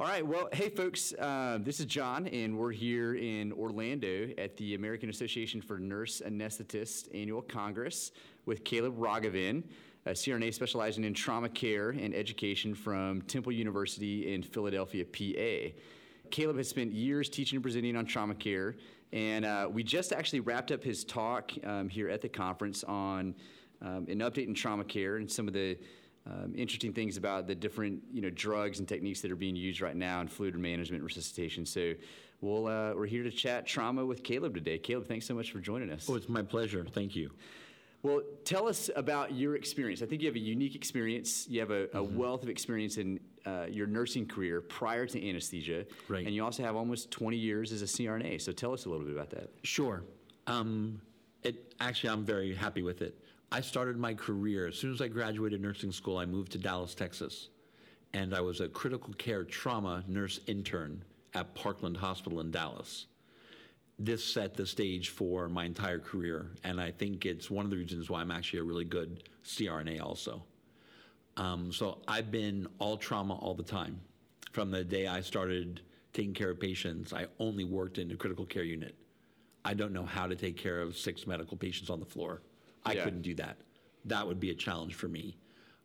All right. Well, hey, folks. Uh, this is John, and we're here in Orlando at the American Association for Nurse Anesthetists Annual Congress with Caleb Rogovin, a CRNA specializing in trauma care and education from Temple University in Philadelphia, PA. Caleb has spent years teaching and presenting on trauma care, and uh, we just actually wrapped up his talk um, here at the conference on um, an update in trauma care and some of the um, interesting things about the different you know drugs and techniques that are being used right now in fluid management resuscitation. So we'll, uh, we're here to chat trauma with Caleb today. Caleb, thanks so much for joining us. Oh, it's my pleasure. Thank you. Well, tell us about your experience. I think you have a unique experience. You have a, a mm-hmm. wealth of experience in uh, your nursing career prior to anesthesia. Right. And you also have almost 20 years as a CRNA. So tell us a little bit about that. Sure. Um, it, actually, I'm very happy with it. I started my career, as soon as I graduated nursing school, I moved to Dallas, Texas. And I was a critical care trauma nurse intern at Parkland Hospital in Dallas this set the stage for my entire career, and I think it's one of the reasons why I'm actually a really good CRNA also. Um, so I've been all trauma all the time. From the day I started taking care of patients, I only worked in a critical care unit. I don't know how to take care of six medical patients on the floor. I yeah. couldn't do that. That would be a challenge for me.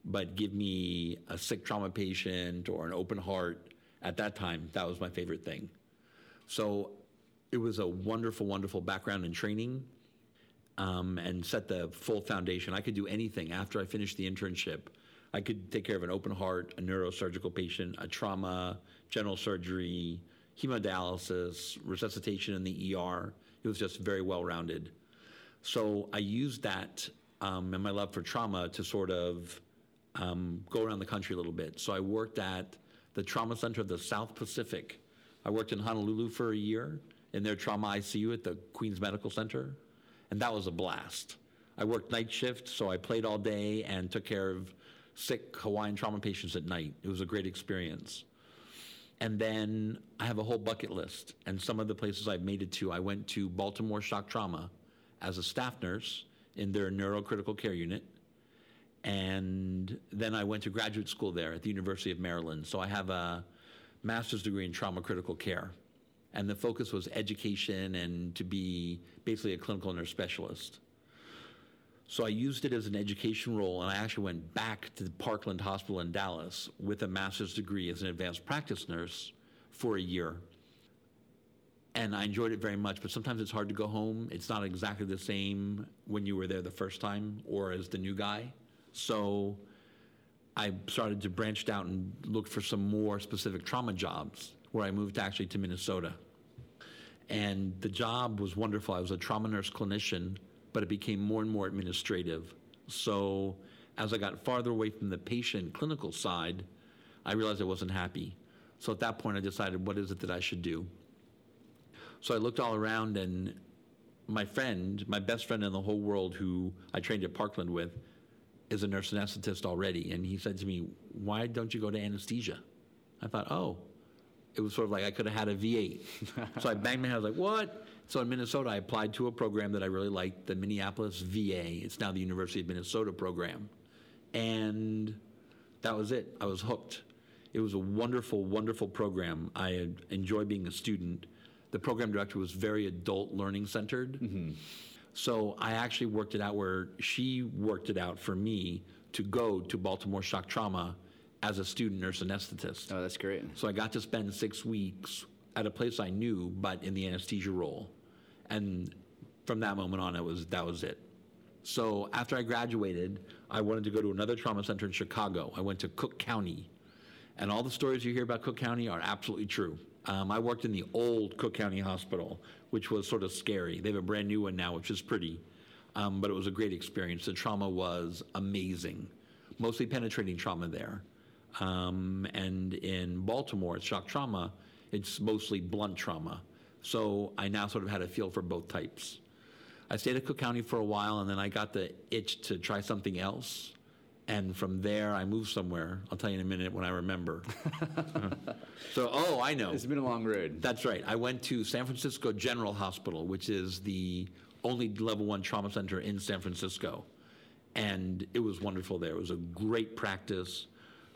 But give me a sick trauma patient or an open heart. At that time, that was my favorite thing. So it was a wonderful, wonderful background and training um, and set the full foundation. I could do anything after I finished the internship. I could take care of an open heart, a neurosurgical patient, a trauma, general surgery, hemodialysis, resuscitation in the ER. It was just very well rounded. So I used that um, and my love for trauma to sort of um, go around the country a little bit. So I worked at the Trauma Center of the South Pacific. I worked in Honolulu for a year in their trauma ICU at the Queens Medical Center, and that was a blast. I worked night shift, so I played all day and took care of sick Hawaiian trauma patients at night. It was a great experience. And then I have a whole bucket list, and some of the places I've made it to. I went to Baltimore Shock Trauma as a staff nurse in their neurocritical care unit. And then I went to graduate school there at the University of Maryland. So I have a master's degree in trauma critical care and the focus was education and to be basically a clinical nurse specialist. So I used it as an education role, and I actually went back to the Parkland Hospital in Dallas with a master's degree as an advanced practice nurse for a year. And I enjoyed it very much, but sometimes it's hard to go home. It's not exactly the same when you were there the first time or as the new guy. So I started to branch out and look for some more specific trauma jobs where I moved actually to Minnesota. And the job was wonderful. I was a trauma nurse clinician, but it became more and more administrative. So as I got farther away from the patient clinical side, I realized I wasn't happy. So at that point, I decided, what is it that I should do? So I looked all around, and my friend, my best friend in the whole world, who I trained at Parkland with, is a nurse anesthetist already. And he said to me, Why don't you go to anesthesia? I thought, Oh, it was sort of like I could have had a V8. so I banged my head. I was like, what? So in Minnesota, I applied to a program that I really liked, the Minneapolis VA. It's now the University of Minnesota program. And that was it. I was hooked. It was a wonderful, wonderful program. I enjoyed being a student. The program director was very adult learning centered. Mm-hmm. So I actually worked it out where she worked it out for me to go to Baltimore Shock Trauma as a student nurse anesthetist. Oh, that's great. So I got to spend six weeks at a place I knew, but in the anesthesia role. And from that moment on, it was that was it. So after I graduated, I wanted to go to another trauma center in Chicago. I went to Cook County, and all the stories you hear about Cook County are absolutely true. Um, I worked in the old Cook County Hospital, which was sort of scary. They have a brand new one now, which is pretty, um, but it was a great experience. The trauma was amazing, mostly penetrating trauma there. Um, and in Baltimore, it's shock trauma, it's mostly blunt trauma. So I now sort of had a feel for both types. I stayed at Cook County for a while, and then I got the itch to try something else. And from there, I moved somewhere. I'll tell you in a minute when I remember. so, oh, I know. It's been a long road. That's right. I went to San Francisco General Hospital, which is the only level one trauma center in San Francisco. And it was wonderful there. It was a great practice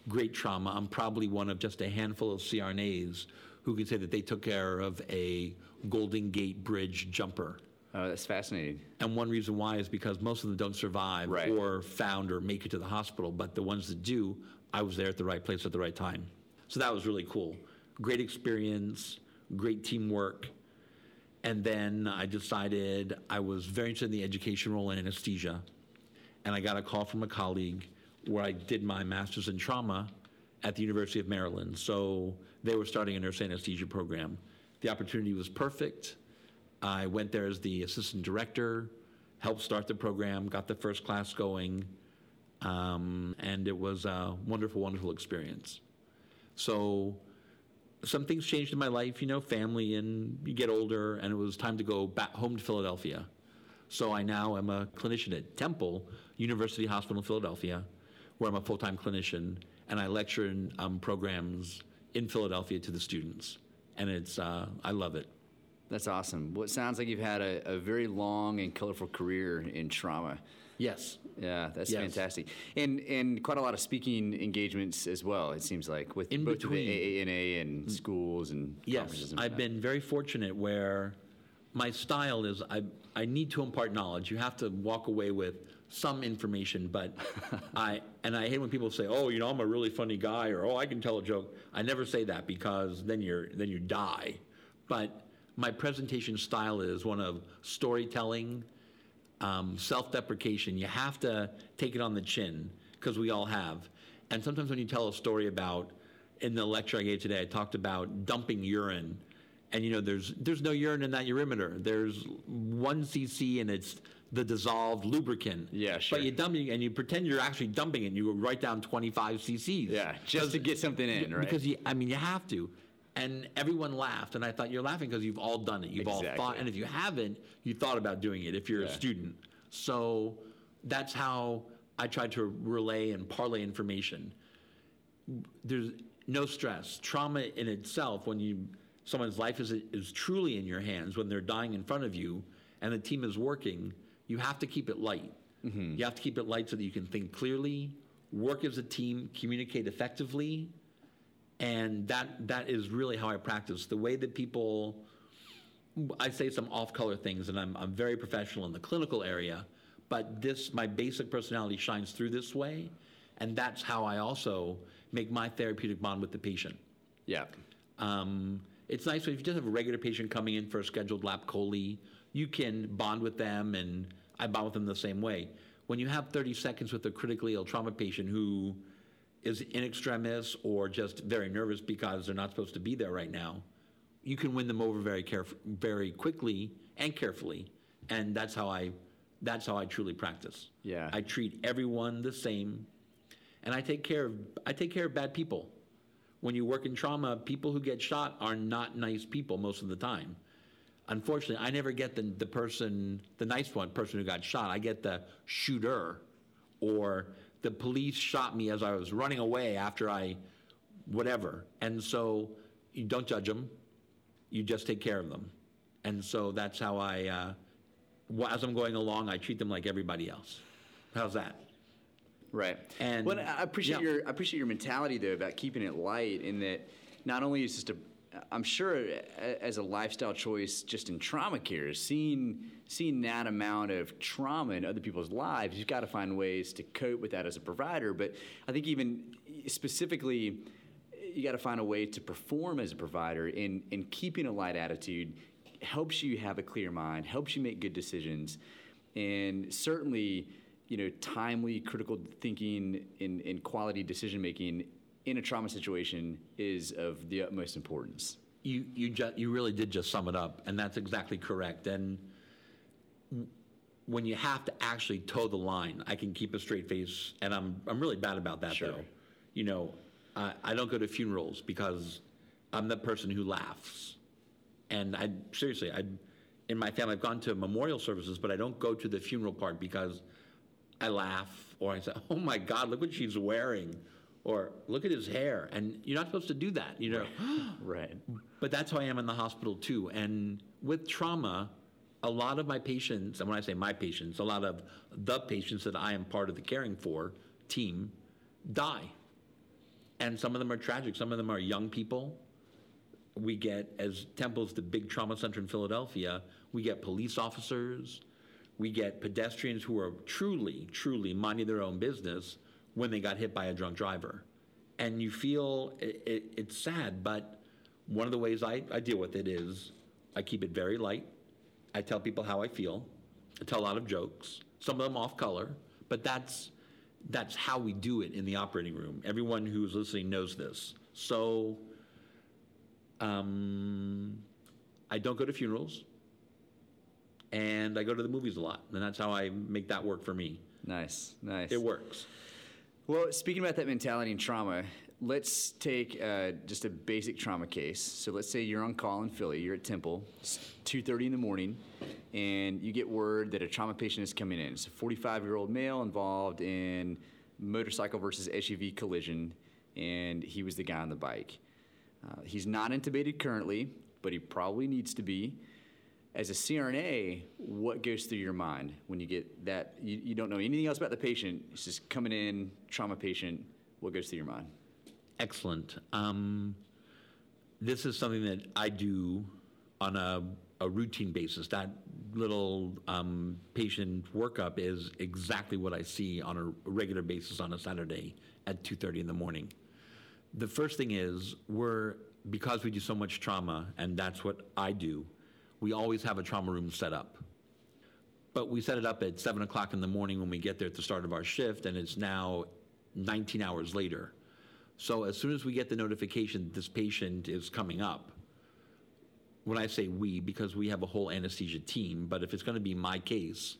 great trauma. I'm probably one of just a handful of CRNAs who can say that they took care of a Golden Gate Bridge jumper. Oh, that's fascinating. And one reason why is because most of them don't survive Right. or found or make it to the hospital. But the ones that do, I was there at the right place at the right time. So that was really cool. Great experience, great teamwork. And then I decided I was very interested in the education role in anesthesia. And I got a call from a colleague where I did my master's in trauma at the University of Maryland. So they were starting a nurse anesthesia program. The opportunity was perfect. I went there as the assistant director, helped start the program, got the first class going, um, and it was a wonderful, wonderful experience. So some things changed in my life, you know, family, and you get older, and it was time to go back home to Philadelphia. So I now am a clinician at Temple University Hospital in Philadelphia, where I'm a full-time clinician, and I lecture in um, programs in Philadelphia to the students, and it's uh, I love it. That's awesome. Well, it sounds like you've had a, a very long and colorful career in trauma. Yes. Yeah, that's Yes. fantastic, and and quite a lot of speaking engagements as well. It seems like with In both between. the AANA and mm. schools and Yes, conferences and I've been very fortunate where my style is I, I need to impart knowledge. You have to walk away with some information, but I and I hate when people say, "Oh, you know, I'm a really funny guy," or "Oh, I can tell a joke." I never say that because then you're then you die. But my presentation style is one of storytelling, um, self-deprecation. You have to take it on the chin because we all have. And sometimes when you tell a story about, in the lecture I gave today, I talked about dumping urine, and you know there's there's no urine in that urimeter. There's one cc and it's the dissolved lubricant. Yeah, sure. But you dump it and you pretend you're actually dumping it. and You write down 25 cc's. yeah, just to get something in, right? Because you, I mean, you have to. And everyone laughed, and I thought you're laughing because you've all done it. You've all thought, and if you haven't, you thought about doing it. If you're Yeah. a student, so that's how I tried to relay and parlay information. There's no stress. Trauma in itself, when you someone's life is is truly in your hands, when they're dying in front of you, and the team is working, you have to keep it light. Mm-hmm. You have to keep it light so that you can think clearly, work as a team, communicate effectively, and that that is really how I practice. The way that people, I say some off-color things, and I'm I'm very professional in the clinical area, but this my basic personality shines through this way, and that's how I also make my therapeutic bond with the patient. yeah, Um, it's nice if you just have a regular patient coming in for a scheduled lap chole, you can bond with them, and I bond with them the same way. When you have 30 seconds with a critically ill trauma patient who is in extremis or just very nervous because they're not supposed to be there right now, you can win them over very caref- very quickly and carefully, and that's how I that's how I truly practice. Yeah. I treat everyone the same, and I take care of I take care of bad people when you work in trauma, people who get shot are not nice people most of the time. Unfortunately, I never get the, the person, the nice one, person who got shot. I get the shooter, or the police shot me as I was running away after I, whatever. And so you don't judge them, you just take care of them. And so that's how I, uh, as I'm going along, I treat them like everybody else. How's that? Right. And- well, I appreciate yeah. your I appreciate your mentality though about keeping it light in that not only is just a I'm sure as a lifestyle choice just in trauma care, seeing seeing that amount of trauma in other people's lives, you've got to find ways to cope with that as a provider. But I think even specifically, you got to find a way to perform as a provider in in keeping a light attitude helps you have a clear mind, helps you make good decisions, and certainly, you know, timely critical thinking and, and quality decision making in a trauma situation is of the utmost importance. You you ju- you really did just sum it up, and that's exactly correct. And when you have to actually toe the line, I can keep a straight face, and I'm I'm really bad about that Sure. though. You know, I, I don't go to funerals because I'm the person who laughs, and I seriously I in my family I've gone to memorial services, but I don't go to the funeral part because I laugh or I say, "Oh my God, look what she's wearing," or "Look at his hair," and you're not supposed to do that. You know. Right. But that's how I am in the hospital too. And with trauma, a lot of my patients, and when I say my patients, a lot of the patients that I am part of the caring for team die. And some of them are tragic. Some of them are young people. We get, as Temple's the big trauma center in Philadelphia, we get police officers, we get pedestrians who are truly, truly minding their own business when they got hit by a drunk driver. And you feel it, it, it's sad, but one of the ways I, I deal with it is I keep it very light. I tell people how I feel. I tell a lot of jokes, some of them off color, but that's that's how we do it in the operating room. Everyone who's listening knows this. So um, I don't go to funerals, and I go to the movies a lot, and that's how I make that work for me. Nice, nice. It works. Well, speaking about that mentality and trauma, let's take uh, just a basic trauma case. So let's say you're on call in Philly, you're at Temple, it's 2.30 in the morning, and you get word that a trauma patient is coming in. It's a 45-year-old male involved in motorcycle versus SUV collision, and he was the guy on the bike. Uh, he's not intubated currently, but he probably needs to be. As a CRNA, what goes through your mind when you get that? You, you don't know anything else about the patient. It's just coming in, trauma patient. What goes through your mind? Excellent. Um, this is something that I do on a, a routine basis. That little um, patient workup is exactly what I see on a regular basis on a Saturday at 2:30 in the morning. The first thing is we're because we do so much trauma, and that's what I do. We always have a trauma room set up, but we set it up at seven o'clock in the morning when we get there at the start of our shift, and it's now 19 hours later. So as soon as we get the notification that this patient is coming up, when I say we, because we have a whole anesthesia team, but if it's going to be my case,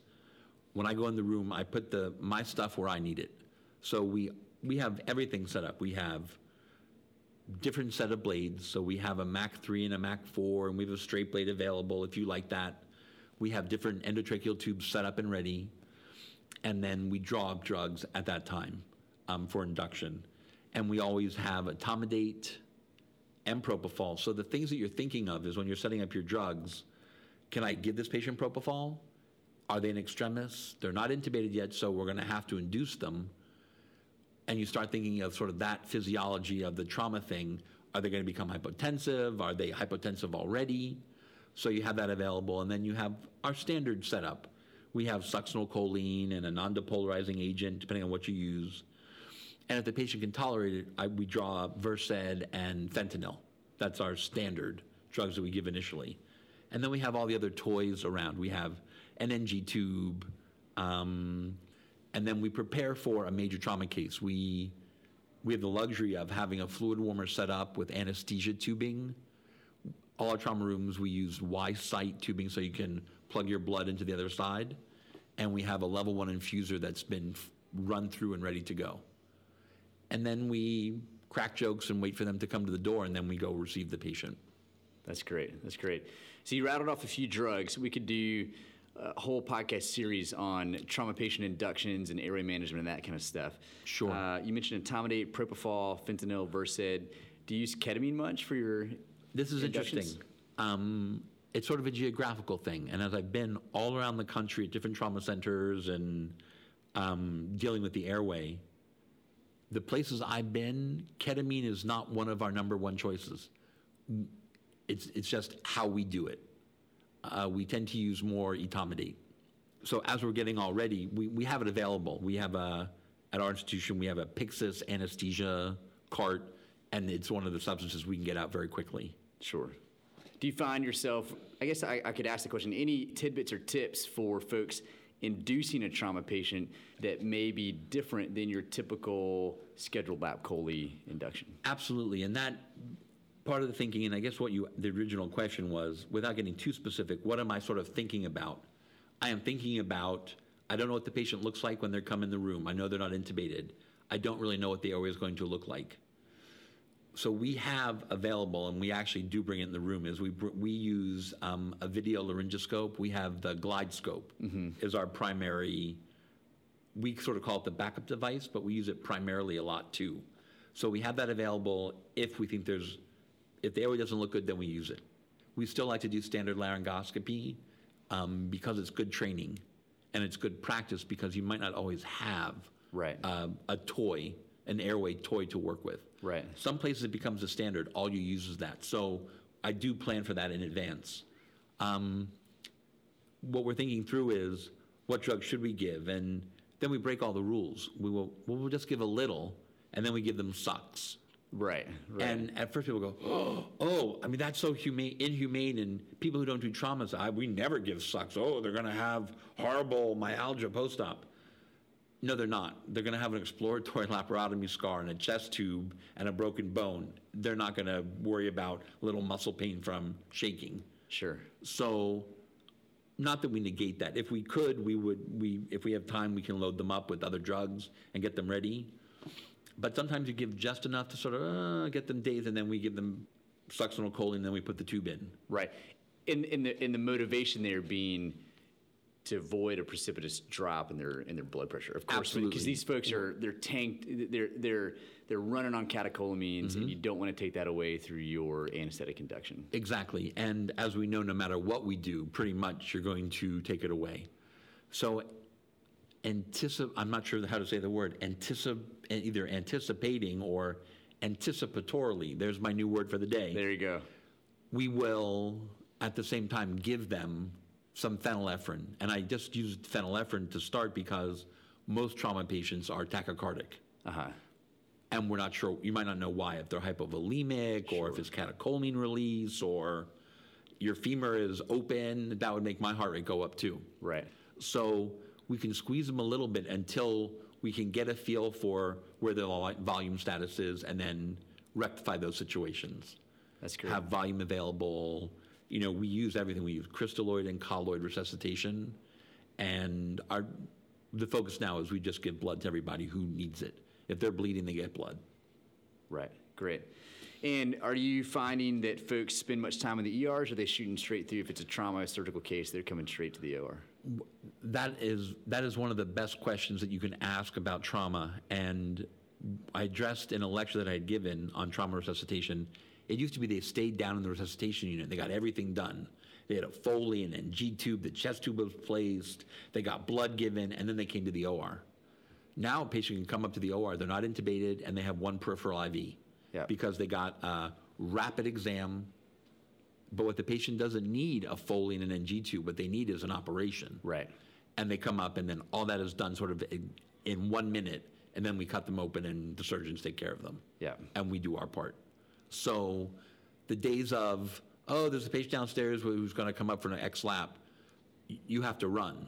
when I go in the room, I put the my stuff where I need it. So we we have everything set up. We have different set of blades. So we have a Mac 3 and a Mac 4, and we have a straight blade available if you like that. We have different endotracheal tubes set up and ready, and then we draw up drugs at that time um, for induction. And we always have etomidate and propofol. So the things that you're thinking of is when you're setting up your drugs, can I give this patient propofol? Are they an extremis? They're not intubated yet, so we're going to have to induce them. And you start thinking of sort of that physiology of the trauma thing. Are they going to become hypotensive? Are they hypotensive already? So you have that available. And then you have our standard setup. We have succinylcholine and a non depolarizing agent, depending on what you use. And if the patient can tolerate it, I, we draw Versed and fentanyl. That's our standard drugs that we give initially. And then we have all the other toys around. We have an NG tube, um, and then we prepare for a major trauma case. We we have the luxury of having a fluid warmer set up with anesthesia tubing. All our trauma rooms we use Y-site tubing so you can plug your blood into the other side, and we have a level one infuser that's been run through and ready to go and then we crack jokes and wait for them to come to the door, and then we go receive the patient. That's great. That's great. So you rattled off a few drugs. We could do a whole podcast series on trauma patient inductions and airway management and that kind of stuff. Sure. Uh, you mentioned etomidate, propofol, fentanyl, Versed. Do you use ketamine much for your? This is interesting. Um, it's sort of a geographical thing, and as I've been all around the country at different trauma centers and um, dealing with the airway, the places I've been, ketamine is not one of our number one choices. It's, it's just how we do it. Uh, we tend to use more etomidate. So as we're getting all ready, we, we have it available. We have a, at our institution, we have a Pyxis anesthesia cart, and it's one of the substances we can get out very quickly. Sure. Do you find yourself, I guess I, I could ask the question, any tidbits or tips for folks inducing a trauma patient that may be different than your typical scheduled lap chole induction. Absolutely, and that part of the thinking, and I guess what you the original question was, without getting too specific, what am I sort of thinking about? I am thinking about. I don't know what the patient looks like when they come in the room. I know they're not intubated. I don't really know what the airway is going to look like so we have available, and we actually do bring it in the room, is we, we use um, a video laryngoscope. We have the GlideScope mm-hmm. is our primary, we sort of call it the backup device, but we use it primarily a lot too. So we have that available if we think there's, if the airway doesn't look good, then we use it. We still like to do standard laryngoscopy um, because it's good training and it's good practice because you might not always have right. uh, a toy an airway toy to work with. Right. Some places it becomes a standard. All you use is that. So I do plan for that in advance. Um, what we're thinking through is what drug should we give, and then we break all the rules. We will we'll just give a little, and then we give them sucks. Right. Right. And at first people go, oh, oh, I mean, that's so humane, inhumane. And people who don't do traumas, say, we never give sucks. Oh, they're going to have horrible myalgia post-op. No, they're not. They're going to have an exploratory laparotomy scar and a chest tube and a broken bone. They're not going to worry about little muscle pain from shaking. sure. So, not that we negate that. If we could, we would. We, if we have time, we can load them up with other drugs and get them ready. But sometimes you give just enough to sort of uh, get them dazed, and then we give them succinylcholine, and then we put the tube in. Right. In in the in the motivation there being to avoid a precipitous drop in their in their blood pressure. Of course, because these folks are they're tanked. They're they're they're running on catecholamines, Mm-hmm. and you don't want to take that away through your anesthetic induction. Exactly. And as we know, no matter what we do, pretty much you're going to take it away. So, anticip- I'm not sure how to say the word, anticip- either anticipating or anticipatorily, there's my new word for the day. There you go. we will at the same time give them some phenylephrine. And I just used phenylephrine to start because most trauma patients are tachycardic. Uh huh. And we're not sure, you might not know why, if they're hypovolemic or if it's catecholamine release or your femur is open, that would make my heart rate go up too. Right. So we can squeeze them a little bit until we can get a feel for where the volume status is and then rectify those situations That's great. have volume available. You know, we use everything. We use crystalloid and colloid resuscitation, and our the focus now is we just give blood to everybody who needs it. If they're bleeding, they get blood. Right. Great. And are you finding that folks spend much time in the ERs, or are they shooting straight through? If it's a trauma surgical case, they're coming straight to the OR. That is that is one of the best questions that you can ask about trauma. And I addressed in a lecture that I had given on trauma resuscitation. It used to be they stayed down in the resuscitation unit. They got everything done. They had a Foley and then G tube. The chest tube was placed. They got blood given, and then they came to the OR. Now a patient can come up to the OR. They're not intubated, and they have one peripheral IV because they got a rapid exam. But what the patient doesn't need a Foley and an NG tube. What they need is an operation Right. and they come up, and then all that is done sort of in, in one minute, and then we cut them open, and the surgeons take care of them. Yeah. And we do our part. So the days of, oh, there's a patient downstairs who's going to come up for an X lap, you have to run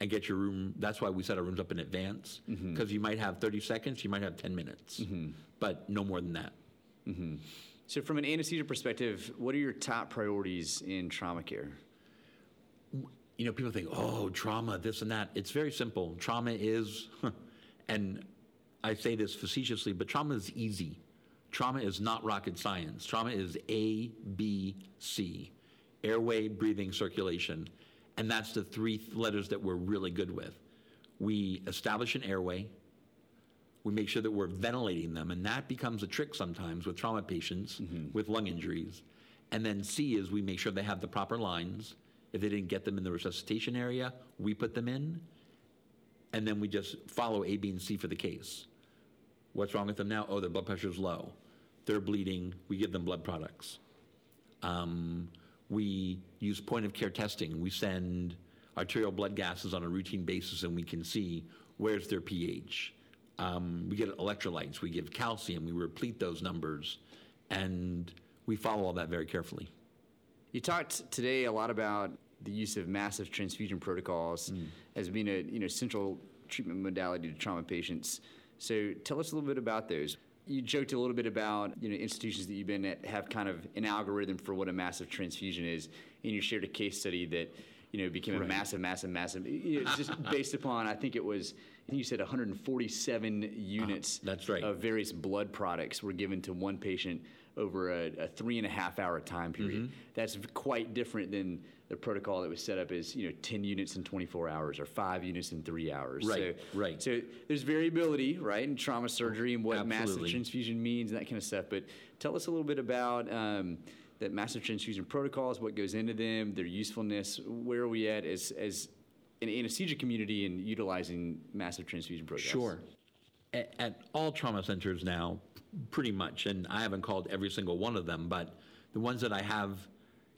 and get your room. That's why we set our rooms up in advance, mm-hmm. because you might have 30 seconds, you might have 10 minutes, mm-hmm. but no more than that. Mm-hmm. So, from an anesthesia perspective, what are your top priorities in trauma care? you know, people think, oh, trauma, this and that. It's very simple. Trauma is, and I say this facetiously, but trauma is easy. Trauma is not rocket science. Trauma is A, B, C airway, breathing, circulation. And that's the three letters that we're really good with. We establish an airway, we make sure that we're ventilating them, and that becomes a trick sometimes with trauma patients with lung injuries. And then C is we make sure they have the proper lines. If they didn't get them in the resuscitation area, we put them in, and then we just follow A, B, and C for the case. What's wrong with them now? Oh, their blood pressure is low. They're bleeding. We give them blood products. Um, we use point of care testing. We send arterial blood gases on a routine basis and we can see where's their pH. Um, we get electrolytes, we give calcium, we replete those numbers, and we follow all that very carefully. You talked today a lot about the use of massive transfusion protocols as being a you know central treatment modality to trauma patients. So tell us a little bit about those. You joked a little bit about you know institutions that you've been at have kind of an algorithm for what a massive transfusion is, and you shared a case study that you know became a massive, massive, massive. you know, just based upon I think it was I think you said 147 units that's right. of various blood products were given to one patient over a, a three and a half hour time period. Mm-hmm. That's quite different than the protocol that was set up as you know 10 units in 24 hours or five units in three hours. Right, So, right. So there's variability, right, in trauma surgery and what massive transfusion means and that kind of stuff. But tell us a little bit about. Um, that massive transfusion protocols, what goes into them, their usefulness. Where are we at as, as an anesthesia community in utilizing massive transfusion protocols? Sure. at, at all trauma centers now, pretty much, and I haven't called every single one of them, but the ones that I have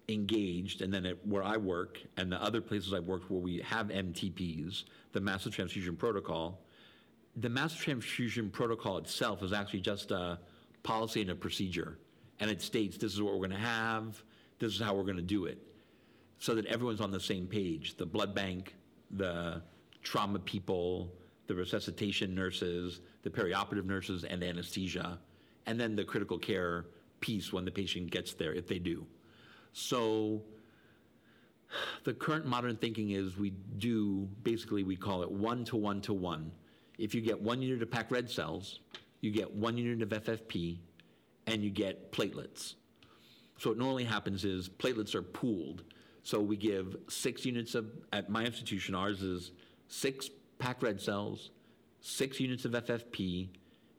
engaged, and then at, where I work, and the other places I've worked where we have MTPs, the Massive Transfusion Protocol, the Massive Transfusion Protocol itself is actually just a policy and a procedure, and it states this is what we're going to have, this is how we're going to do it, so that everyone's on the same page. The blood bank, the trauma people, the resuscitation nurses, the perioperative nurses, and anesthesia, and then the critical care piece when the patient gets there, if they do. So the current modern thinking is we do basically we call it one to one to one. If you get one unit of packed red cells, you get one unit of FFP, and you get platelets. So what normally happens is platelets are pooled. So we give six units of at my institution. Ours is six packed red cells, six units of FFP,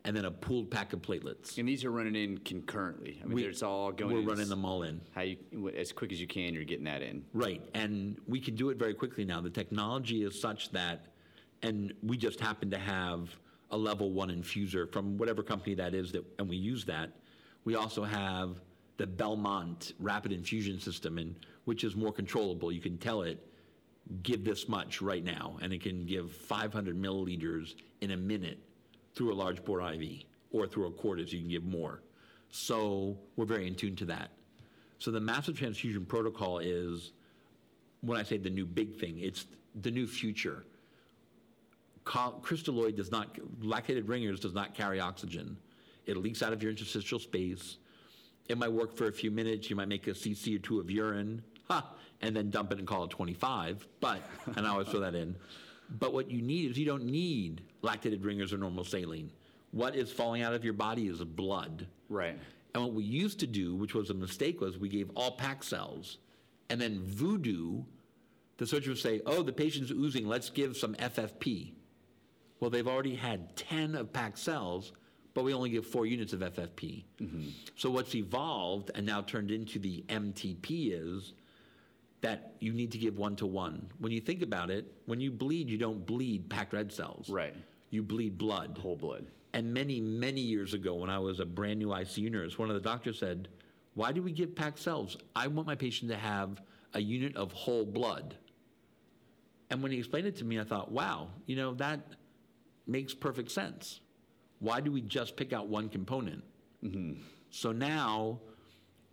and then a pooled pack of platelets. And these are running in concurrently. I mean, We- it's all going. We're running them all in. How you as quick as you can, you're getting that in. Right, and we can do it very quickly now. The technology is such that, and we just happen to have a level one infuser from whatever company that is, that, and we use that. We also have the Belmont rapid infusion system, and which is more controllable. You can tell it, give this much right now, and it can give 500 milliliters in a minute through a large bore IV, or through a Cordis, you can give more. So we're very in tune to that. So the massive transfusion protocol is when I say the new big thing, it's the new future. Crystalloid does not, lactated ringers does not carry oxygen. It leaks out of your interstitial space. It might work for a few minutes. You might make a cc or two of urine, ha, and then dump it and call it 25. But, and I always throw that in. But what you need is you don't need lactated ringers or normal saline. What is falling out of your body is blood. Right. And what we used to do, which was a mistake, was we gave all pack cells. And then voodoo, the surgeon would say, oh, the patient's oozing, let's give some FFP. Well, they've already had 10 of packed cells, but we only give four units of FFP. Mm-hmm. So what's evolved and now turned into the MTP is that you need to give one to one. When you think about it, when you bleed, you don't bleed packed red cells. Right. You bleed blood. Whole blood. And many, many years ago, when I was a brand new ICU nurse, one of the doctors said, Why do we give packed cells? I want my patient to have a unit of whole blood. And when he explained it to me, I thought, wow, you know, that makes perfect sense. Why do we just pick out one component? So now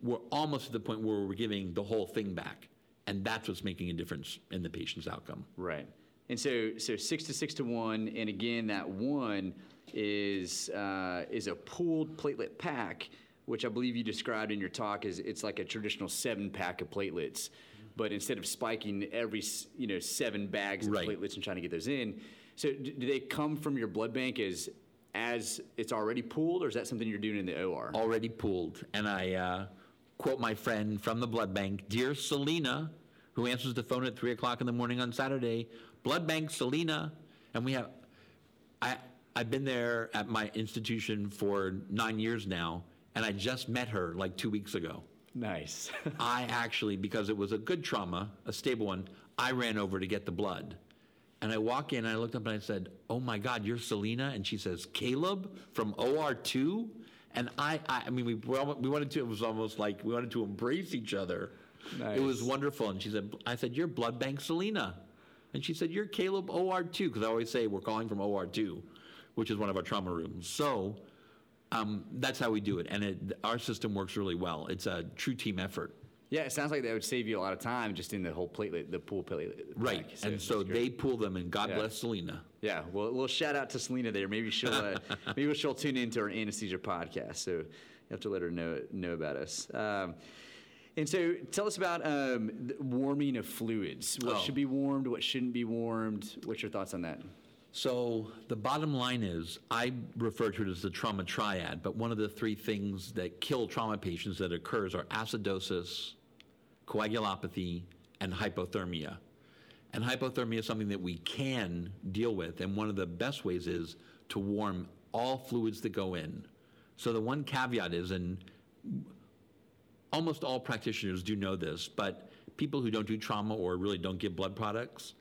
we're almost at the point where we're giving the whole thing back. And that's what's making a difference in the patient's outcome. Right. And so, so six to six to one, and again, that one is uh, is a pooled platelet pack, which I believe you described in your talk as it's like a traditional seven pack of platelets, but instead of spiking every you know seven bags of Right. platelets and trying to get those in, so do they come from your blood bank as as it's already pooled, or is that something you're doing in the OR? already pooled. And I uh, quote my friend from the blood bank, Dear Selena, who answers the phone at 3 o'clock in the morning on Saturday, Blood Bank Selena. And we have, I, I've been there at my institution for nine years now, and I just met her like two weeks ago. Nice. I actually, because it was a good trauma, a stable one, I ran over to get the blood. And I walk in, and I looked up and I said, Oh my God, you're Selena? And she says, Caleb from OR2? And I, I, I mean, we, we wanted to, it was almost like we wanted to embrace each other. It was wonderful. And she said, I said, You're Blood Bank Selena. And she said, You're Caleb OR2, because I always say we're calling from OR2, which is one of our trauma rooms. So um, that's how we do it. And it, our system works really well. It's a true team effort. Yeah, it sounds like that would save you a lot of time just in the whole platelet, the pool platelet. Right. pack. and so they pull them, and God Yeah. bless Selena. Yeah, well, a little shout out to Selena there. Maybe she'll uh, maybe she'll tune into our anesthesia podcast. So you have to let her know know about us. Um, and so, tell us about um, the warming of fluids. What Oh. should be warmed? What shouldn't be warmed? What's your thoughts on that? So the bottom line is, I refer to it as the trauma triad, but one of the three things that kill trauma patients that occurs are acidosis, coagulopathy, and hypothermia. And hypothermia is something that we can deal with, and one of the best ways is to warm all fluids that go in. So the one caveat is, and almost all practitioners do know this, but people who don't do trauma or really don't give blood products,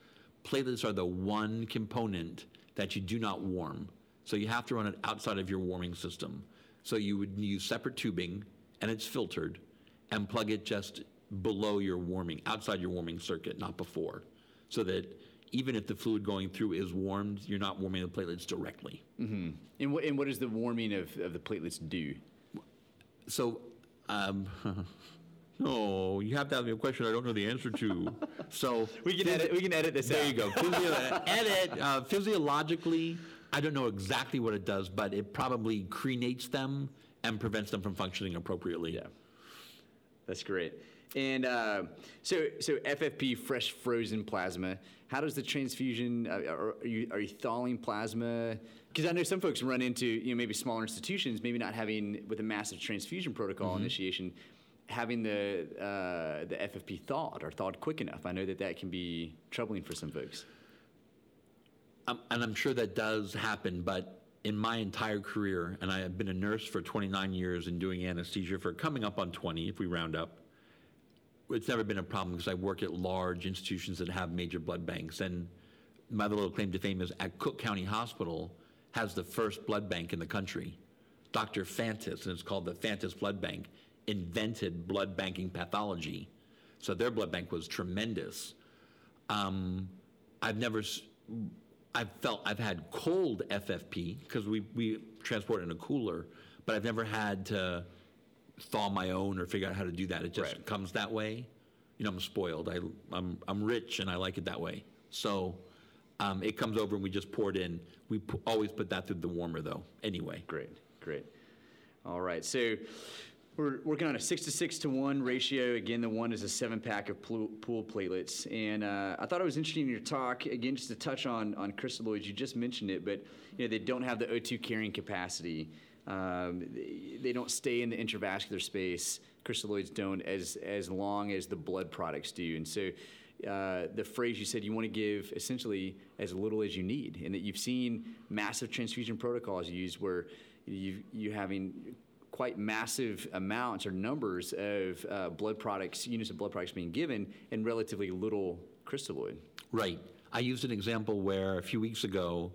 platelets are the one component that you do not warm. So you have to run it outside of your warming system. So you would use separate tubing, and it's filtered, and plug it just below your warming, outside your warming circuit, not before, so that even if the fluid going through is warmed, you're not warming the platelets directly. And what, and what does the warming of, of the platelets do? So, um, no, you have to ask me a question I don't know the answer to. So We can edit, we can edit this There out. you go. Physio- edit. Uh, physiologically, I don't know exactly what it does, but it probably crenates them and prevents them from functioning appropriately. Yeah. That's great. And uh, so, so FFP, fresh frozen plasma. How does the transfusion? Uh, are, are you are you thawing plasma? Because I know some folks run into you know maybe smaller institutions, maybe not having with a massive transfusion protocol initiation, having the uh, the FFP thawed or thawed quick enough. I know that that can be troubling for some folks. Um, and I'm sure that does happen, but in my entire career, and I have been a nurse for 29 years and doing anesthesia for coming up on 20, if we round up, it's never been a problem because I work at large institutions that have major blood banks. And my little claim to fame is at Cook County Hospital has the first blood bank in the country. Dr. Fantus, and it's called the Fantus Blood Bank, invented blood banking pathology. So their blood bank was tremendous. Um, I've never, I've felt, I've had cold FFP because we, we transport in a cooler, but I've never had to thaw my own or figure out how to do that. It just Right. comes that way. You know, I'm spoiled. I, I'm, I'm rich and I like it that way. So um, it comes over and we just pour it in. We always put that through the warmer though, anyway. Great, great. All right, so we're working on a six to six to one ratio. Again, the one is a seven pack of pool, pool platelets. And uh, I thought it was interesting in your talk, again, just to touch on, on crystalloids. You just mentioned it, but you know, they don't have the O2 carrying capacity. Um, they, don't stay in the intravascular space. Crystalloids don't as, as long as the blood products do. And so uh, the phrase you said you want to give essentially as little as you need, and that you've seen massive transfusion protocols used where you you having quite massive amounts or numbers of uh, blood products, units of blood products being given, and relatively little crystalloid. Right. I used an example where a few weeks ago,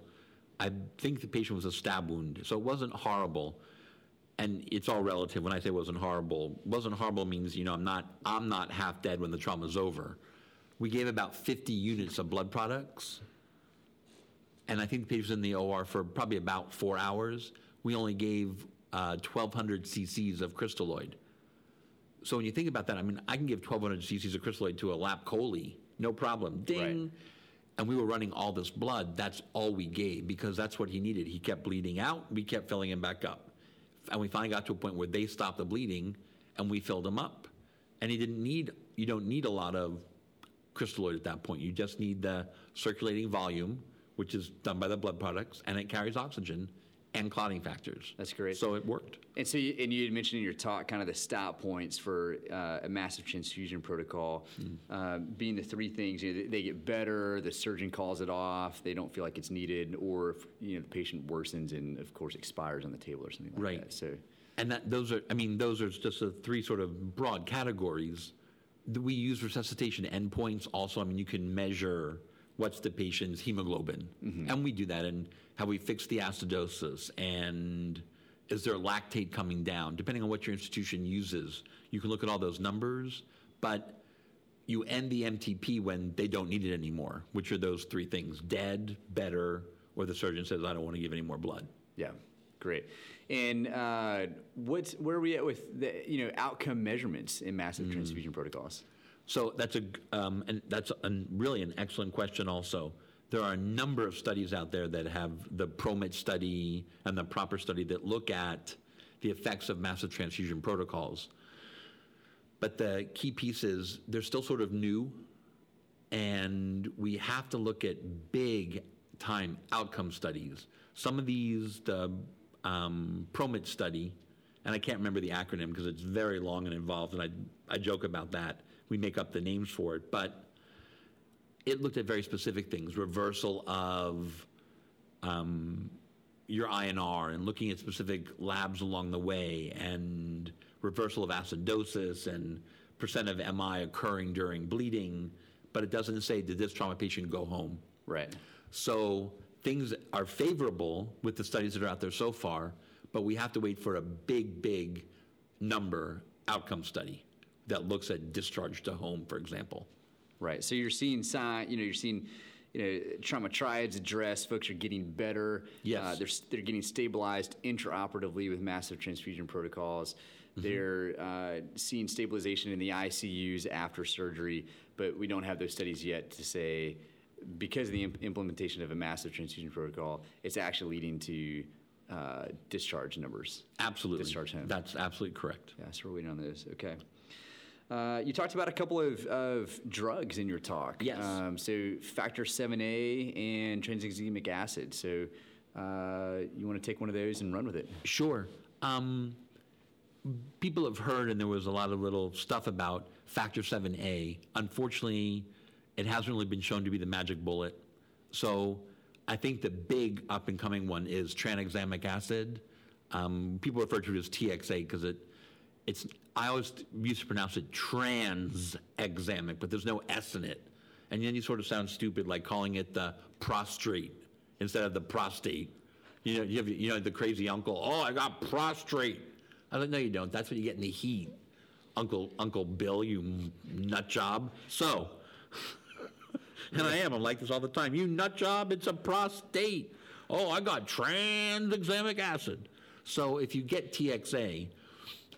I think the patient was a stab wound, so it wasn't horrible. And it's all relative. When I say it wasn't horrible, wasn't horrible means you know I'm not I'm not half dead when the trauma's over. We gave about 50 units of blood products, and I think the patient was in the OR for probably about four hours. We only gave uh, 1,200 cc's of crystalloid. So when you think about that, I mean, I can give 1,200 cc's of crystalloid to a lap chole, no problem. Ding. Right. And we were running all this blood. That's all we gave because that's what he needed. He kept bleeding out. We kept filling him back up. And we finally got to a point where they stopped the bleeding and we filled him up. And he didn't need, you don't need a lot of crystalloid at that point. You just need the circulating volume, which is done by the blood products, and it carries oxygen and clotting factors. That's great. So it worked. And so, you, and you had mentioned in your talk kind of the stop points for uh, a massive transfusion protocol, uh, being the three things. You know, they, they get better, the surgeon calls it off, they don't feel like it's needed, or if, you know the patient worsens and of course expires on the table or something like Right. that. So, And that those are, I mean, those are just the three sort of broad categories. We use resuscitation endpoints also. I mean, you can measure what's the patient's hemoglobin, and we do that. And have we fixed the acidosis? And is there lactate coming down? Depending on what your institution uses, you can look at all those numbers, but you end the MTP when they don't need it anymore, which are those three things: dead, better, or the surgeon says, "I don't want to give any more blood." yeah, great. And uh, what's where are we at with the you know outcome measurements in massive transfusion protocols? So that's a um, and that's a, really an excellent question. Also, there are a number of studies out there that have the PROMMTT study and the PROPPR study that look at the effects of massive transfusion protocols. But the key piece is they're still sort of new, and we have to look at big time outcome studies. Some of these, the um, PROMMTT study, and I can't remember the acronym because it's very long and involved, and I, I joke about that. We make up the names for it, but it looked at very specific things reversal of um, your INR and looking at specific labs along the way and reversal of acidosis and percent of MI occurring during bleeding, but it doesn't say did this trauma patient go home. Right. So things are favorable with the studies that are out there so far, but we have to wait for a big, big number outcome study that looks at discharge to home, for example. Right. So you're seeing sign, you know, you're seeing, you know, trauma triads addressed. Folks are getting better. Yes. Uh, they're they're getting stabilized intraoperatively with massive transfusion protocols. They're uh, seeing stabilization in the ICUs after surgery, but we don't have those studies yet to say because of the imp- implementation of a massive transfusion protocol, it's actually leading to uh, discharge numbers. Absolutely. Discharge home. That's absolutely correct. Yeah, so we're waiting on those. Okay. Uh, you talked about a couple of, of drugs in your talk. Yes. Um, so factor 7A and tranexamic acid. So uh, you want to take one of those and run with it? Sure. Um, people have heard, and there was a lot of little stuff about factor 7A. Unfortunately, it hasn't really been shown to be the magic bullet. So I think the big up and coming one is tranexamic acid. Um, people refer to it as TXA because it, it's, I always used to pronounce it transexamic, but there's no S in it. And then you sort of sound stupid like calling it the prostrate instead of the prostate. You know, you, have, you know, the crazy uncle, oh, I got prostrate. I like, no, you don't. That's what you get in the heat. Uncle, Uncle Bill, you nut job. So, and I am. I'm like this all the time. You nut job, it's a prostate. Oh, I got tranexamic acid. So if you get TXA,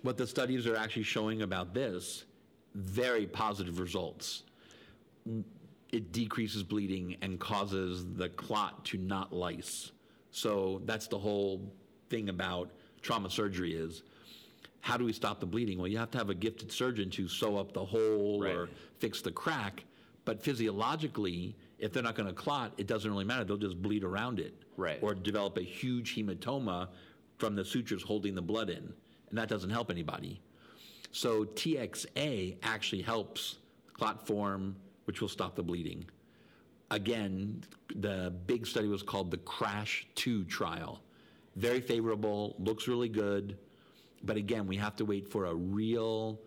what the studies are actually showing about this, very positive results. It decreases bleeding and causes the clot to not lyse. So that's the whole thing about trauma surgery is how do we stop the bleeding? Well, you have to have a gifted surgeon to sew up the hole or fix the crack. But physiologically, if they're not going to clot, it doesn't really matter. They'll just bleed around it. Right. Or develop a huge hematoma from the sutures holding the blood in. And that doesn't help anybody. So TXA actually helps clot form, which will stop the bleeding. Again, the big study was called the CRASH 2 trial. Very favorable, looks really good. But again, we have to wait for a real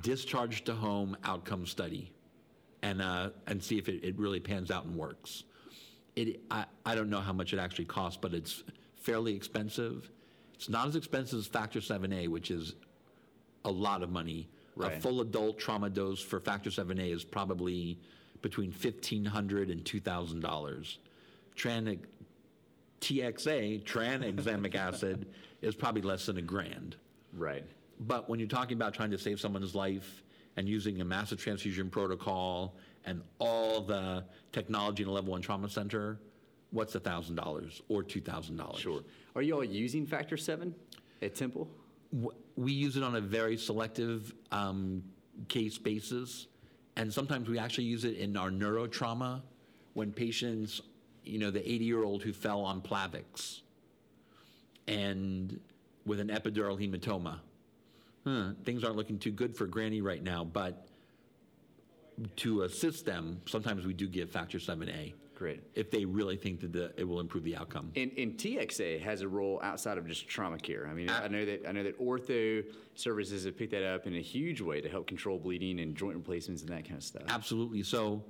discharge to home outcome study and, uh, and see if it, it really pans out and works. It, I, I don't know how much it actually costs, but it's fairly expensive. It's not as expensive as Factor 7A, which is a lot of money. A full adult trauma dose for Factor 7A is probably between $1,500 and $2,000. Tran- TXA, tranexamic acid, is probably less than a grand. Right. But when you're talking about trying to save someone's life and using a massive transfusion protocol and all the technology in a level one trauma center, what's $1,000 or $2,000? Sure. Are you all using factor 7 at Temple? We use it on a very selective um, case basis, and sometimes we actually use it in our neurotrauma when patients, you know, the 80 year old who fell on Plavix and with an epidural hematoma. Huh, things aren't looking too good for Granny right now, but to assist them, sometimes we do give factor 7A Great. if they really think that the, it will improve the outcome. And, and TXA has a role outside of just trauma care. I mean, Ah. I know that I know that ortho services have picked that up in a huge way to help control bleeding and joint replacements and that kind of stuff. Absolutely. So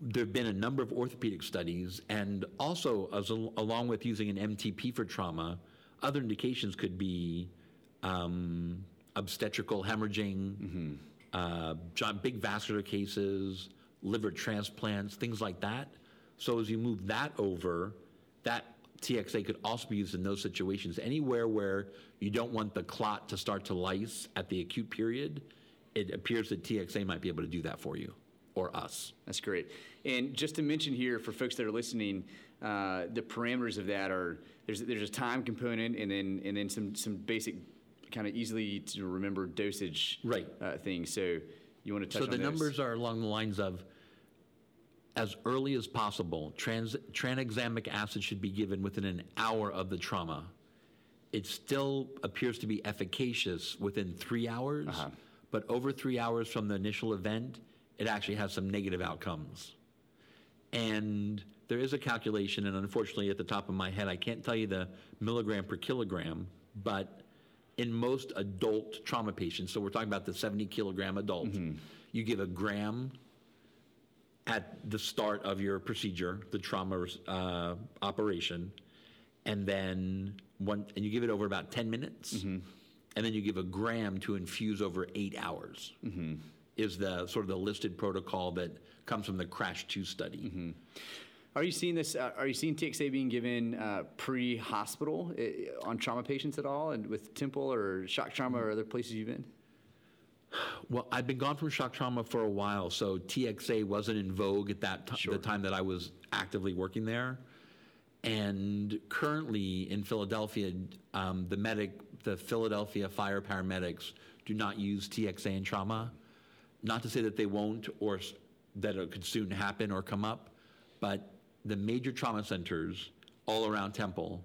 there have been a number of orthopedic studies, and also as al- along with using an MTP for trauma, other indications could be um, obstetrical hemorrhaging, uh, big vascular cases, liver transplants, things like that. So as you move that over, that TXA could also be used in those situations. Anywhere where you don't want the clot to start to lyse at the acute period, it appears that TXA might be able to do that for you or us. That's great. And just to mention here for folks that are listening, uh, the parameters of that are there's there's a time component and then and then some some basic kind of easily to remember dosage Right. uh, things. So you want to touch So the those? numbers are along the lines of as early as possible, trans, tranexamic acid should be given within an hour of the trauma. It still appears to be efficacious within three hours, Uh-huh. but over three hours from the initial event, it actually has some negative outcomes. And there is a calculation, and unfortunately, at the top of my head, I can't tell you the milligram per kilogram, but in most adult trauma patients, so we're talking about the 70 kilogram adult, you give a gram at the start of your procedure, the trauma uh, operation, and then one, and you give it over about 10 minutes, and then you give a gram to infuse over eight hours. Is the sort of the listed protocol that comes from the Crash 2 study. Are you seeing this? Uh, are you seeing TXA being given uh, pre-hospital uh, on trauma patients at all, and with Temple or shock trauma or other places you've been? Well, I've been gone from shock trauma for a while, so TXA wasn't in vogue at that t- Sure. the time that I was actively working there. And currently in Philadelphia, um, the medic, the Philadelphia fire paramedics do not use TXA in trauma. Not to say that they won't or that it could soon happen or come up, but the major trauma centers all around Temple,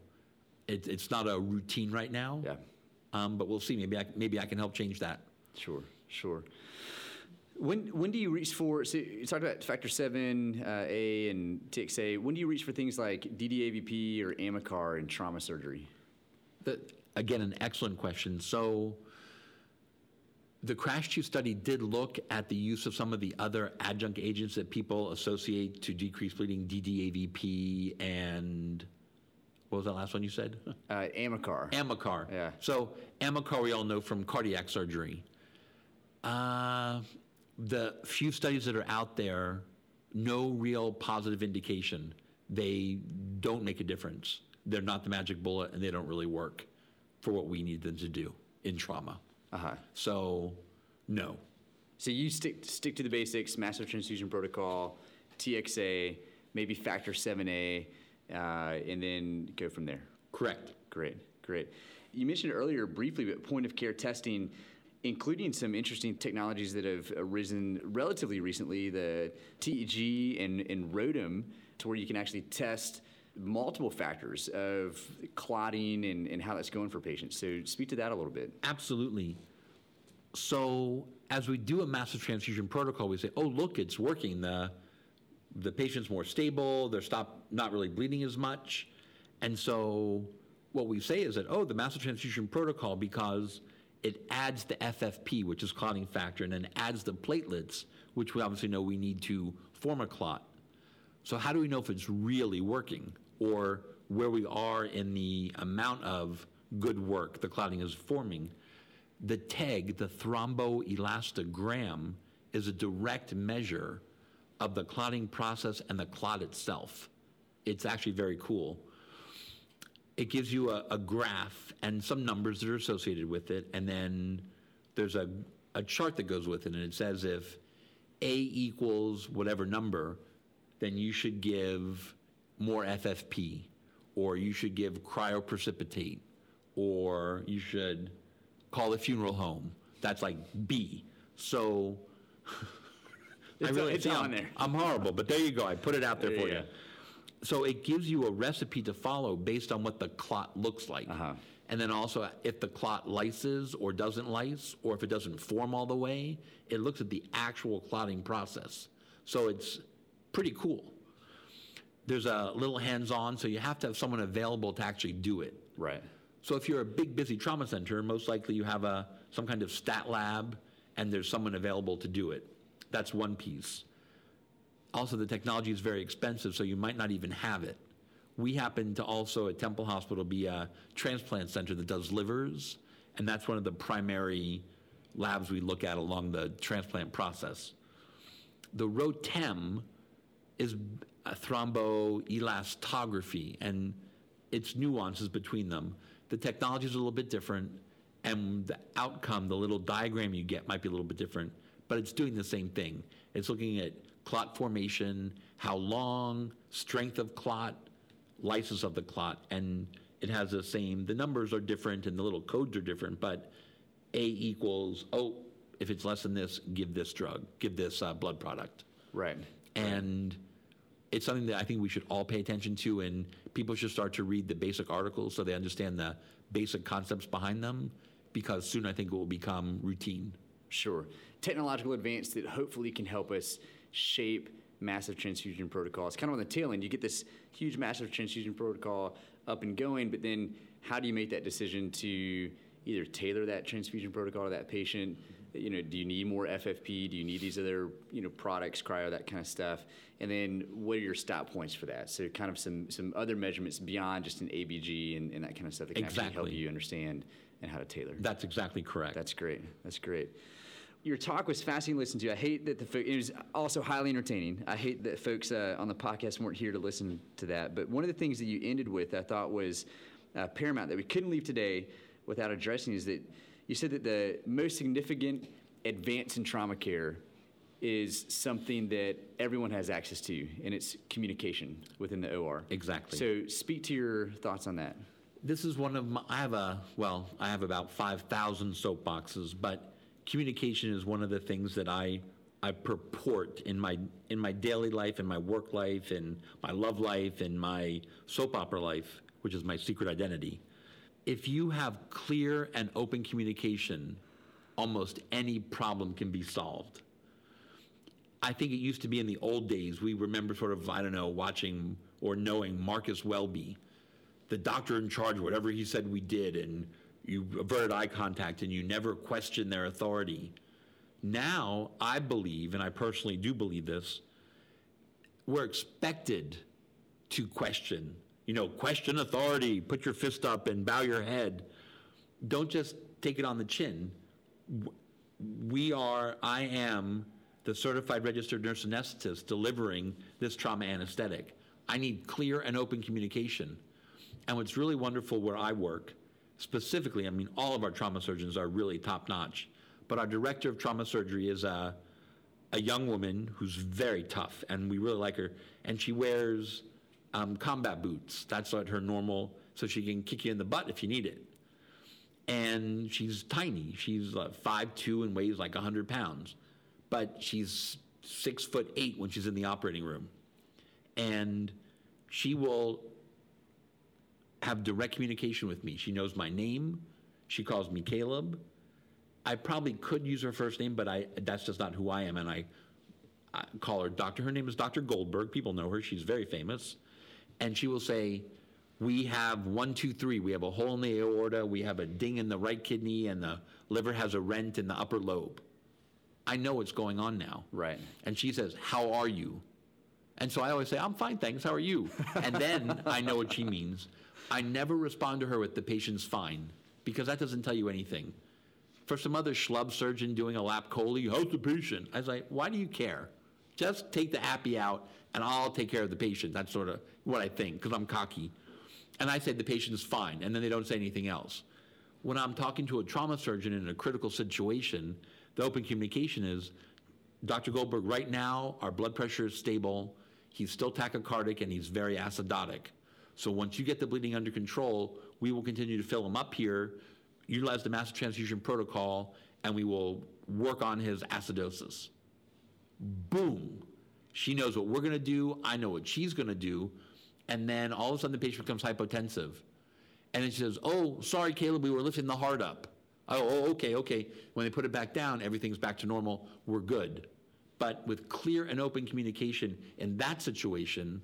it, it's not a routine right now. Yeah. Um, but we'll see. Maybe I, maybe I can help change that. Sure, sure. When when do you reach for? So you talked about factor seven uh, A and TXA. When do you reach for things like DDAVP or Amicar in trauma surgery? The, again, an excellent question. So, the Crash 2 study did look at the use of some of the other adjunct agents that people associate to decrease bleeding, DDAVP and what was that last one you said? Uh, Amicar. Amicar. Yeah. So, Amicar we all know from cardiac surgery. Uh, the few studies that are out there, no real positive indication. They don't make a difference. They're not the magic bullet and they don't really work for what we need them to do in trauma. Uh huh. So, no. So you stick stick to the basics: massive transfusion protocol, TXA, maybe factor seven A, uh, and then go from there. Correct. Great, great. You mentioned earlier briefly, but point of care testing, including some interesting technologies that have arisen relatively recently, the TEG and, and ROTEM, to where you can actually test multiple factors of clotting and, and how that's going for patients. So speak to that a little bit. Absolutely. So as we do a massive transfusion protocol, we say, "Oh, look, it's working. the The patient's more stable. They're stop not really bleeding as much." And so what we say is that, "Oh, the massive transfusion protocol because it adds the FFP, which is clotting factor, and then adds the platelets, which we obviously know we need to form a clot." So how do we know if it's really working or where we are in the amount of good work the clotting is forming? The TEG, the thromboelastogram, is a direct measure of the clotting process and the clot itself. It's actually very cool. It gives you a, a graph and some numbers that are associated with it, and then there's a, a chart that goes with it, and it says if A equals whatever number, then you should give more FFP, or you should give cryoprecipitate, or you should call the funeral home. That's like B. So It's- it's on I'm, there. I'm horrible, but there you go. I put it out there There for you you. So it gives you a recipe to follow based on what the clot looks like. Uh-huh. And then also if the clot lyses or doesn't lyse, or if it doesn't form all the way, it looks at the actual clotting process. So it's pretty cool. There's a little hands-on, so you have to have someone available to actually do it. Right. So if you're a big, busy trauma center, most likely you have a some kind of stat lab, and there's someone available to do it. That's one piece. Also, the technology is very expensive, so you might not even have it. We happen to also at Temple Hospital be a transplant center that does livers, and that's one of the primary labs we look at along the transplant process. The ROTEM is thromboelastography, and its nuances between them. The technology is a little bit different, and the outcome, the little diagram you get, might be a little bit different, but it's doing the same thing. It's looking at clot formation, how long, strength of clot, lysis of the clot, and it has the same, the numbers are different and the little codes are different, but A equals, oh, if it's less than this, give this drug, give this uh, blood product. Right. And it's something that I think we should all pay attention to, and people should start to read the basic articles so they understand the basic concepts behind them, because soon I think it will become routine. Sure. Technological advance that hopefully can help us shape massive transfusion protocol. It's Kind of on the tail end, you get this huge massive transfusion protocol up and going, but then how do you make that decision to either tailor that transfusion protocol to that patient, you know, do you need more FFP? Do you need these other, you know, products, cryo, that kind of stuff? And then what are your stop points for that? So kind of some some other measurements beyond just an ABG and, and that kind of stuff that can actually help you understand and how to tailor. That's exactly correct. That's great. That's great. Your talk was fascinating to listen to. I hate that the fo- it was also highly entertaining. I hate that folks uh, on the podcast weren't here to listen to that. But one of the things that you ended with, I thought was uh, paramount that we couldn't leave today without addressing is that you said that the most significant advance in trauma care is something that everyone has access to, and it's communication within the OR. Exactly. So speak to your thoughts on that. This is one of my, I have a, well, I have about 5,000 soapboxes, but communication is one of the things that I, I purport in my, in my daily life, in my work life, in my love life, in my soap opera life, which is my secret identity. If you have clear and open communication, almost any problem can be solved. I think it used to be in the old days, we remember sort of, I don't know, watching or knowing Marcus Welby, the doctor in charge, whatever he said we did, and you averted eye contact and you never question their authority. Now, I believe, and I personally do believe this, we're expected to question. You know, question authority, put your fist up and bow your head. Don't just take it on the chin we are, I am the certified registered nurse anesthetist delivering this trauma anesthetic. I need clear and open communication. And what's really wonderful where I work, specifically, I mean, all of our trauma surgeons are really top notch, but our director of trauma surgery is a, a young woman who's very tough, and we really like her. And she wears um, combat boots. That's like her normal, so she can kick you in the butt if you need it and she's tiny. She's like five two and weighs like hundred pounds, but she's six foot eight when she's in the operating room, and she will have direct communication with me. She knows my name. She calls me Caleb. I probably could use her first name, but I that's just not who I am, and I, I call her doctor. Her name is Dr. Goldberg. People know her. She's very famous, and she will say, "We have one, two, three. We have a hole in the aorta. We have a ding in the right kidney, and the liver has a rent in the upper lobe." I know what's going on now. Right. And she says, "How are you?" And so I always say, "I'm fine, thanks. How are you?" And then I know what she means. I never respond to her with the patient's fine because that doesn't tell you anything. For some other schlub surgeon doing a lap chole, how's the patient? I was like, why do you care? Just take the appy out and I'll take care of the patient. That's sort of what I think because I'm cocky. And I say the patient's fine, and then they don't say anything else. When I'm talking to a trauma surgeon in a critical situation, the open communication is Dr. Goldberg, right now, our blood pressure is stable. He's still tachycardic and he's very acidotic. So once you get the bleeding under control, we will continue to fill him up here, utilize the massive transfusion protocol, and we will work on his acidosis. Boom. She knows what we're going to do. I know what she's going to do. And then all of a sudden the patient becomes hypotensive. And then she says, Oh, sorry, Caleb, we were lifting the heart up. Oh, oh, okay, okay. When they put it back down, everything's back to normal. We're good. But with clear and open communication in that situation,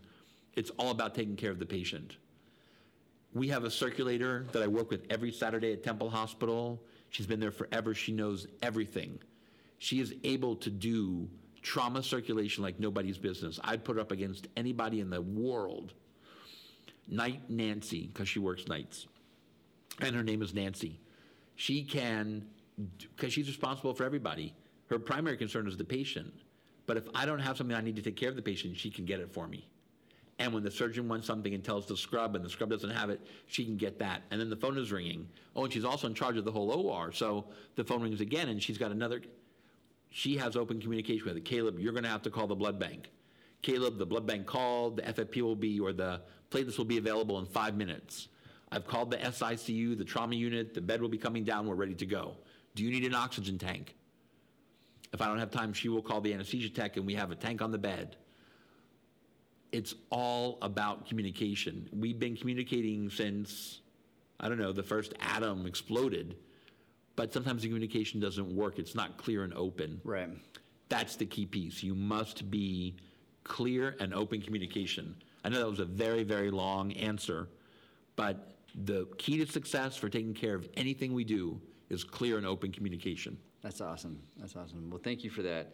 it's all about taking care of the patient. We have a circulator that I work with every Saturday at Temple Hospital. She's been there forever. She knows everything. She is able to do trauma circulation like nobody's business. I'd put her up against anybody in the world. Night Nancy, because she works nights. And her name is Nancy. She can, because she's responsible for everybody. Her primary concern is the patient. But if I don't have something I need to take care of the patient, she can get it for me. And when the surgeon wants something and tells the scrub and the scrub doesn't have it, she can get that. And then the phone is ringing. Oh, and she's also in charge of the whole OR. So the phone rings again and she's got another. She has open communication with it. Caleb, you're going to have to call the blood bank. Caleb, the blood bank called, the FFP will be, or the platelets will be available in five minutes. I've called the SICU, the trauma unit, the bed will be coming down, we're ready to go. Do you need an oxygen tank? If I don't have time, she will call the anesthesia tech and we have a tank on the bed. It's all about communication. We've been communicating since, I don't know, the first atom exploded, but sometimes the communication doesn't work. It's not clear and open. Right. That's the key piece. You must be clear and open communication. I know that was a very, very long answer, but the key to success for taking care of anything we do is clear and open communication. That's awesome. That's awesome. Well, thank you for that.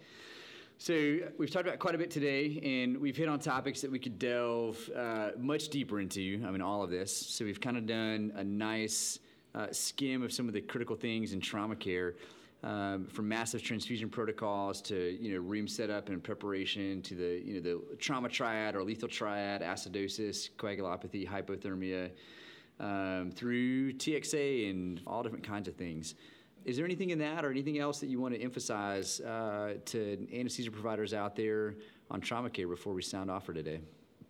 So we've talked about quite a bit today, and we've hit on topics that we could delve uh, much deeper into. I mean, all of this. So we've kind of done a nice uh, skim of some of the critical things in trauma care, um, from massive transfusion protocols to you know room setup and preparation to the you know the trauma triad or lethal triad, acidosis, coagulopathy, hypothermia, um, through TXA and all different kinds of things. Is there anything in that or anything else that you want to emphasize uh, to anesthesia providers out there on trauma care before we sound off for today?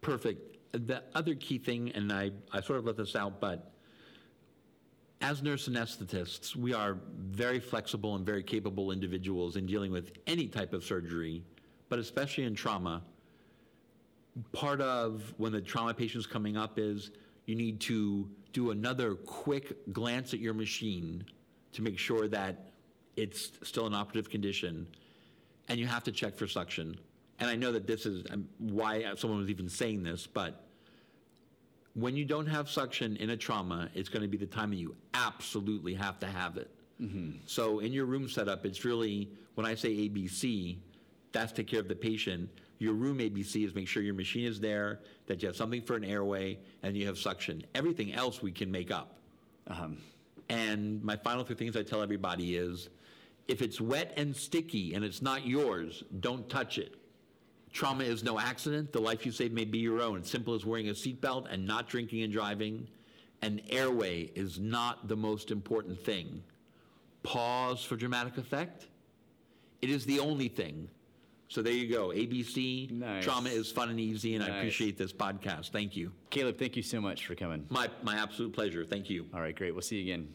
Perfect. The other key thing, and I, I sort of let this out, but as nurse anesthetists, we are very flexible and very capable individuals in dealing with any type of surgery, but especially in trauma. Part of when the trauma patient's coming up is you need to do another quick glance at your machine to make sure that it's still in operative condition, and you have to check for suction. And I know that this is um, why someone was even saying this, but when you don't have suction in a trauma, it's going to be the time that you absolutely have to have it. So in your room setup, it's really when I say ABC, that's take care of the patient. Your room ABC is make sure your machine is there, that you have something for an airway, and you have suction. Everything else we can make up. Um, And my final three things I tell everybody is if it's wet and sticky and it's not yours, don't touch it. Trauma is no accident. The life you save may be your own. It's simple as wearing a seatbelt and not drinking and driving. An airway is not the most important thing. Pause for dramatic effect. It is the only thing. So there you go. ABC. Nice. Trauma is fun and easy, and I appreciate this podcast. Thank you. Caleb, thank you so much for coming. My, my absolute pleasure. Thank you. All right, great. We'll see you again.